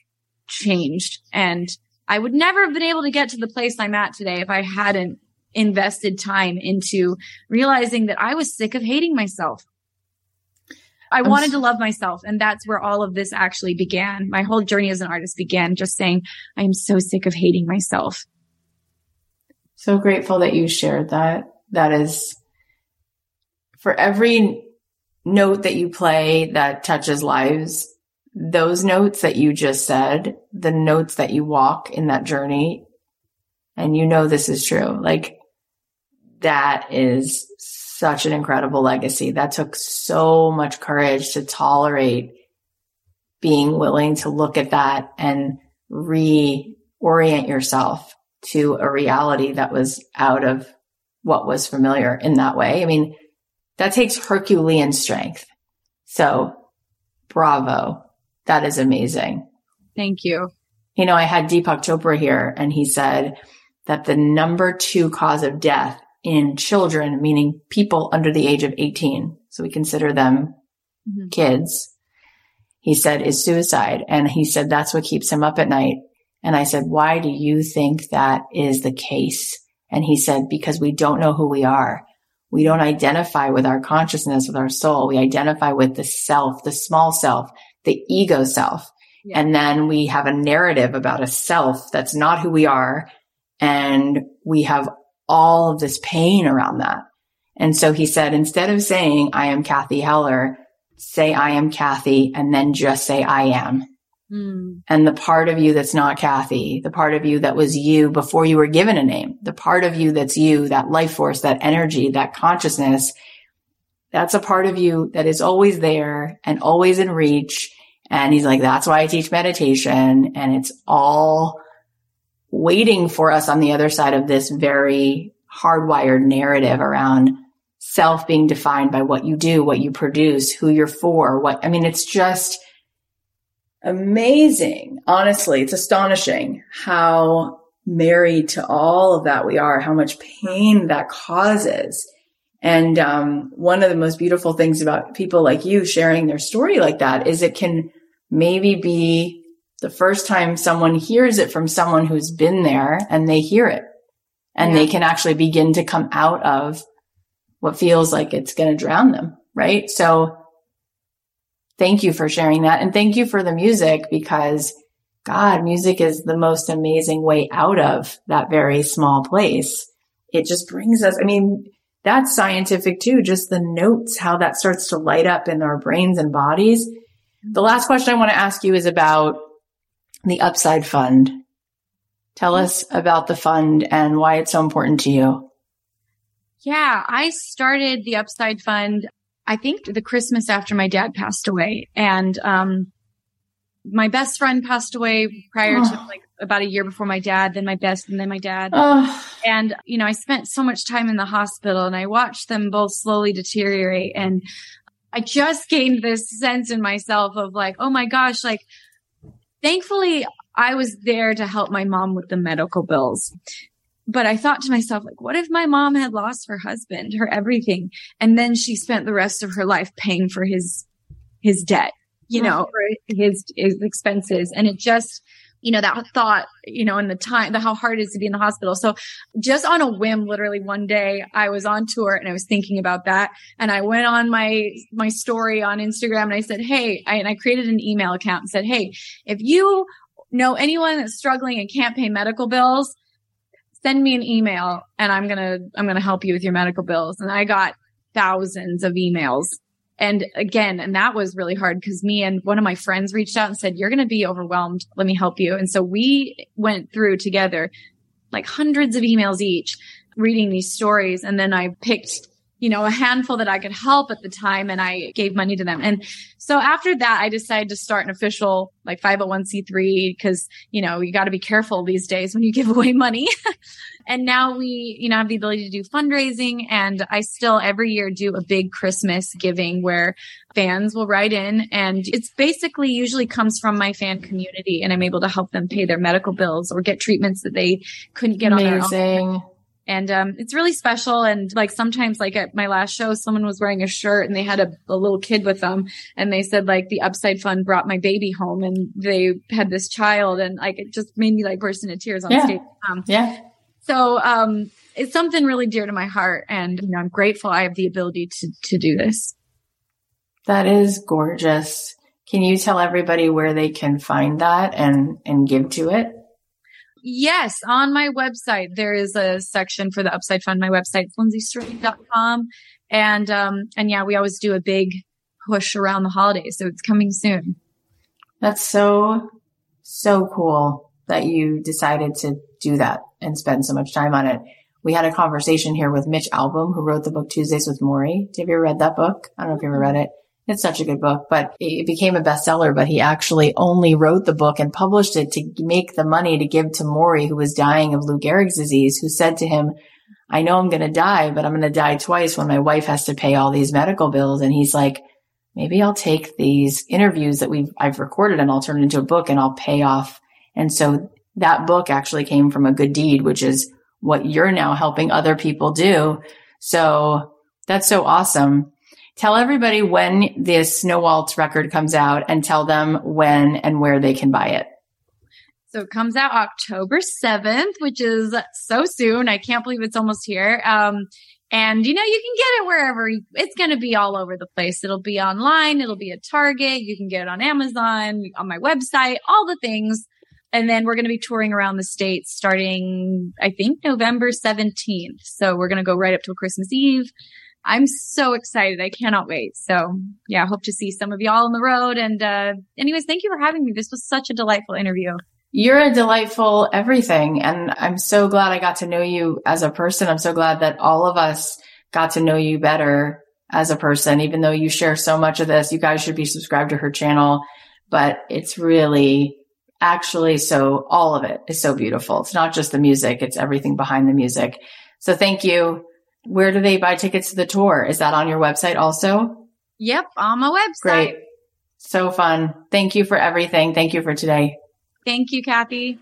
changed and I would never have been able to get to the place I'm at today if I hadn't invested time into realizing that I was sick of hating myself. I wanted to love myself. And that's where all of this actually began. My whole journey as an artist began just saying, I am so sick of hating myself. So grateful that you shared that. That is for every note that you play that touches lives, those notes that you just said, the notes that you walk in that journey, and you know this is true. Like that is such an incredible legacy. That took so much courage to tolerate being willing to look at that and reorient yourself to a reality that was out of what was familiar in that way. I mean, that takes Herculean strength. So bravo. That is amazing. Thank you. You know, I had Deepak Chopra here and he said that the number two cause of death in children, meaning people under the age of 18. So we consider them mm-hmm. kids. He said is suicide. And he said that's what keeps him up at night. And I said, why do you think that is the case? And he said, because we don't know who we are. We don't identify with our consciousness, with our soul. We identify with the self, the small self, the ego self. Yeah. And then we have a narrative about a self that's not who we are. And we have all of this pain around that. And so he said, instead of saying, I am Cathy Heller, say, I am Cathy, and then just say, I am. Mm. And the part of you that's not Cathy, the part of you that was you before you were given a name, the part of you that's you, that life force, that energy, that consciousness, that's a part of you that is always there and always in reach. And he's like, that's why I teach meditation. And it's all waiting for us on the other side of this very hardwired narrative around self being defined by what you do, what you produce, who you're for, what, I mean, it's just amazing. Honestly, it's astonishing how married to all of that we are, how much pain that causes. And um, one of the most beautiful things about people like you sharing their story like that is it can maybe be the first time someone hears it from someone who's been there and they hear it and yeah. they can actually begin to come out of what feels like it's going to drown them. Right. So thank you for sharing that. And thank you for the music because God, music is the most amazing way out of that very small place. It just brings us, I mean, that's scientific too. Just the notes, how that starts to light up in our brains and bodies. The last question I want to ask you is about the Upside Fund. Tell us about the fund and why it's so important to you. Yeah, I started the Upside Fund, I think the Christmas after my dad passed away. And, um, my best friend passed away prior oh. to like about a year before my dad, then my best, and then my dad. Oh. And, you know, I spent so much time in the hospital and I watched them both slowly deteriorate. And I just gained this sense in myself of like, oh my gosh, like, thankfully I was there to help my mom with the medical bills. But I thought to myself, like, what if my mom had lost her husband, her everything, and then she spent the rest of her life paying for his, his debt, you oh, know, for his, his expenses. And it just, you know, that thought, you know, and the time, the how hard it is to be in the hospital. So just on a whim, literally one day I was on tour and I was thinking about that. And I went on my, my story on Instagram and I said, Hey, I, and I created an email account and said, Hey, if you know anyone that's struggling and can't pay medical bills, send me an email and I'm going to, I'm going to help you with your medical bills. And I got thousands of emails and again, and that was really hard because me and one of my friends reached out and said, you're going to be overwhelmed. Let me help you. And so we went through together like hundreds of emails each reading these stories. And then I picked you know, a handful that I could help at the time and I gave money to them. And so after that, I decided to start an official like 501c3 because, you know, you got to be careful these days when you give away money. and now we, you know, have the ability to do fundraising and I still every year do a big Christmas giving where fans will write in and it's basically usually comes from my fan community and I'm able to help them pay their medical bills or get treatments that they couldn't get Amazing. on their own and um, it's really special. And like sometimes, like at my last show, someone was wearing a shirt and they had a, a, little kid with them, and they said like the Upside Fund brought my baby home, and they had this child, and like it just made me like burst into tears on yeah. stage. Um, yeah. So um, it's something really dear to my heart, and you know, I'm grateful I have the ability to to do this. That is gorgeous. Can you tell everybody where they can find that and and give to it? Yes, on my website, there is a section for the Upside Fund. My website is. And, um, and yeah, we always do a big push around the holidays. So it's coming soon. That's so, so cool that you decided to do that and spend so much time on it. We had a conversation here with Mitch Albom, who wrote the book Tuesdays with Morrie. Have you ever read that book? I don't know if you ever read it. It's such a good book, but it became a bestseller, but he actually only wrote the book and published it to make the money to give to Morrie, who was dying of Lou Gehrig's disease, who said to him, I know I'm going to die, but I'm going to die twice when my wife has to pay all these medical bills. And he's like, maybe I'll take these interviews that we've, I've recorded and I'll turn it into a book and I'll pay off. And so that book actually came from a good deed, which is what you're now helping other people do. So that's so awesome. Tell everybody when this Snow Waltz record comes out and tell them when and where they can buy it. So it comes out October 7th, which is so soon. I can't believe it's almost here. Um, and you know, you can get it wherever it's going to be all over the place. It'll be online. It'll be at Target. You can get it on Amazon, on my website, all the things. And then we're going to be touring around the states starting, I think November 17th. So we're going to go right up till Christmas Eve I'm so excited. I cannot wait. So yeah, I hope to see some of y'all on the road. And, uh, anyways, thank you for having me. This was such a delightful interview. You're a delightful everything. And I'm so glad I got to know you as a person. I'm so glad that all of us got to know you better as a person, even though you share so much of this. You guys should be subscribed to her channel, but it's really actually so all of it is so beautiful. It's not just the music. It's everything behind the music. So thank you. Where do they buy tickets to the tour? Is that on your website also? Yep. On my website. Great. So fun. Thank you for everything. Thank you for today. Thank you, Cathy.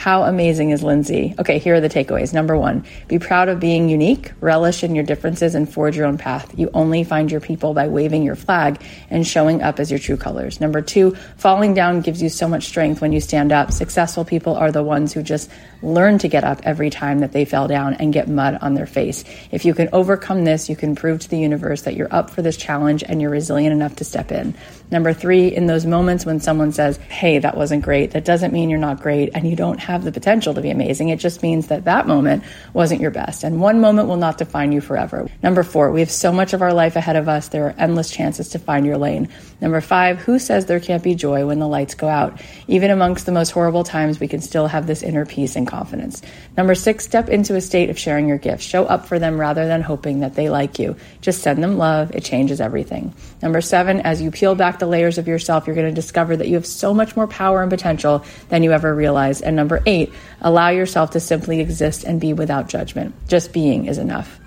How amazing is Lindsey? Okay, here are the takeaways. Number one, be proud of being unique, relish in your differences, and forge your own path. You only find your people by waving your flag and showing up as your true colors. Number two, falling down gives you so much strength when you stand up. Successful people are the ones who just learn to get up every time that they fell down and get mud on their face. If you can overcome this, you can prove to the universe that you're up for this challenge and you're resilient enough to step in. Number three, in those moments when someone says, Hey, that wasn't great, that doesn't mean you're not great and you don't have the potential to be amazing. It just means that that moment wasn't your best. And one moment will not define you forever. Number four, we have so much of our life ahead of us. There are endless chances to find your lane. Number five, who says there can't be joy when the lights go out? Even amongst the most horrible times, we can still have this inner peace and confidence. Number six, step into a state of sharing your gifts. Show up for them rather than hoping that they like you. Just send them love. It changes everything. Number seven, as you peel back the layers of yourself, you're going to discover that you have so much more power and potential than you ever realized. And number eight, allow yourself to simply exist and be without judgment. Just being is enough.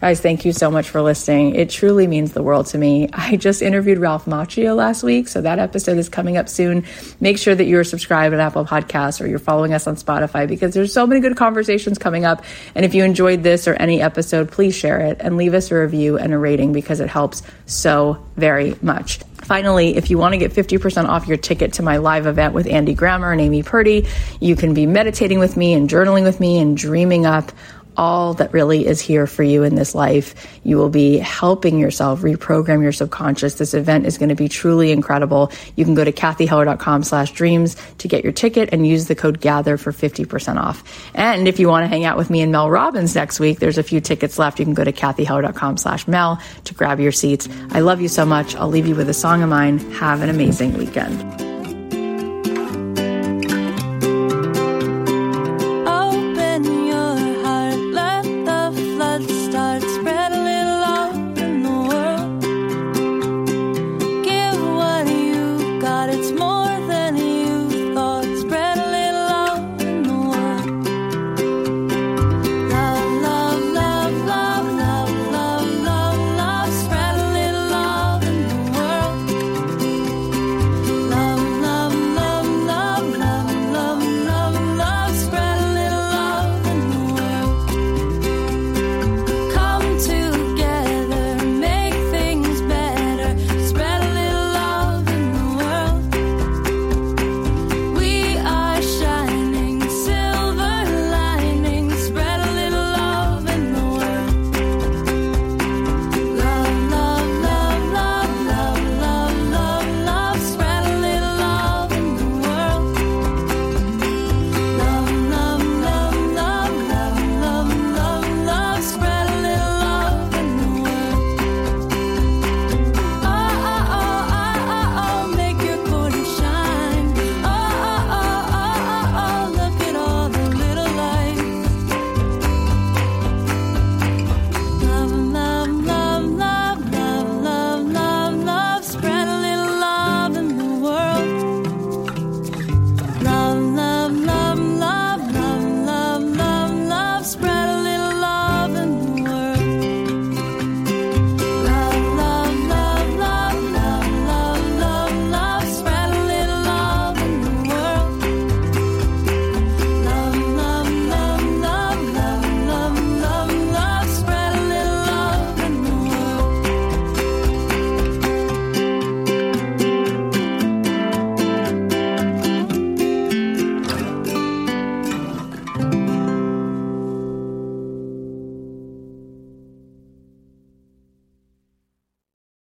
Guys, thank you so much for listening. It truly means the world to me. I just interviewed Ralph Macchio last week, so that episode is coming up soon. Make sure that you're subscribed at Apple Podcasts or you're following us on Spotify because there's so many good conversations coming up. And if you enjoyed this or any episode, please share it and leave us a review and a rating because it helps so very much. Finally, if you want to get 50% off your ticket to my live event with Andy Grammer and Amy Purdy, you can be meditating with me and journaling with me and dreaming up all that really is here for you in this life. You will be helping yourself reprogram your subconscious. This event is going to be truly incredible. You can go to cathyheller.com slash dreams to get your ticket and use the code gather for 50% off. And if you want to hang out with me and Mel Robbins next week, there's a few tickets left. You can go to cathyheller.com slash Mel to grab your seats. I love you so much. I'll leave you with a song of mine. Have an amazing weekend.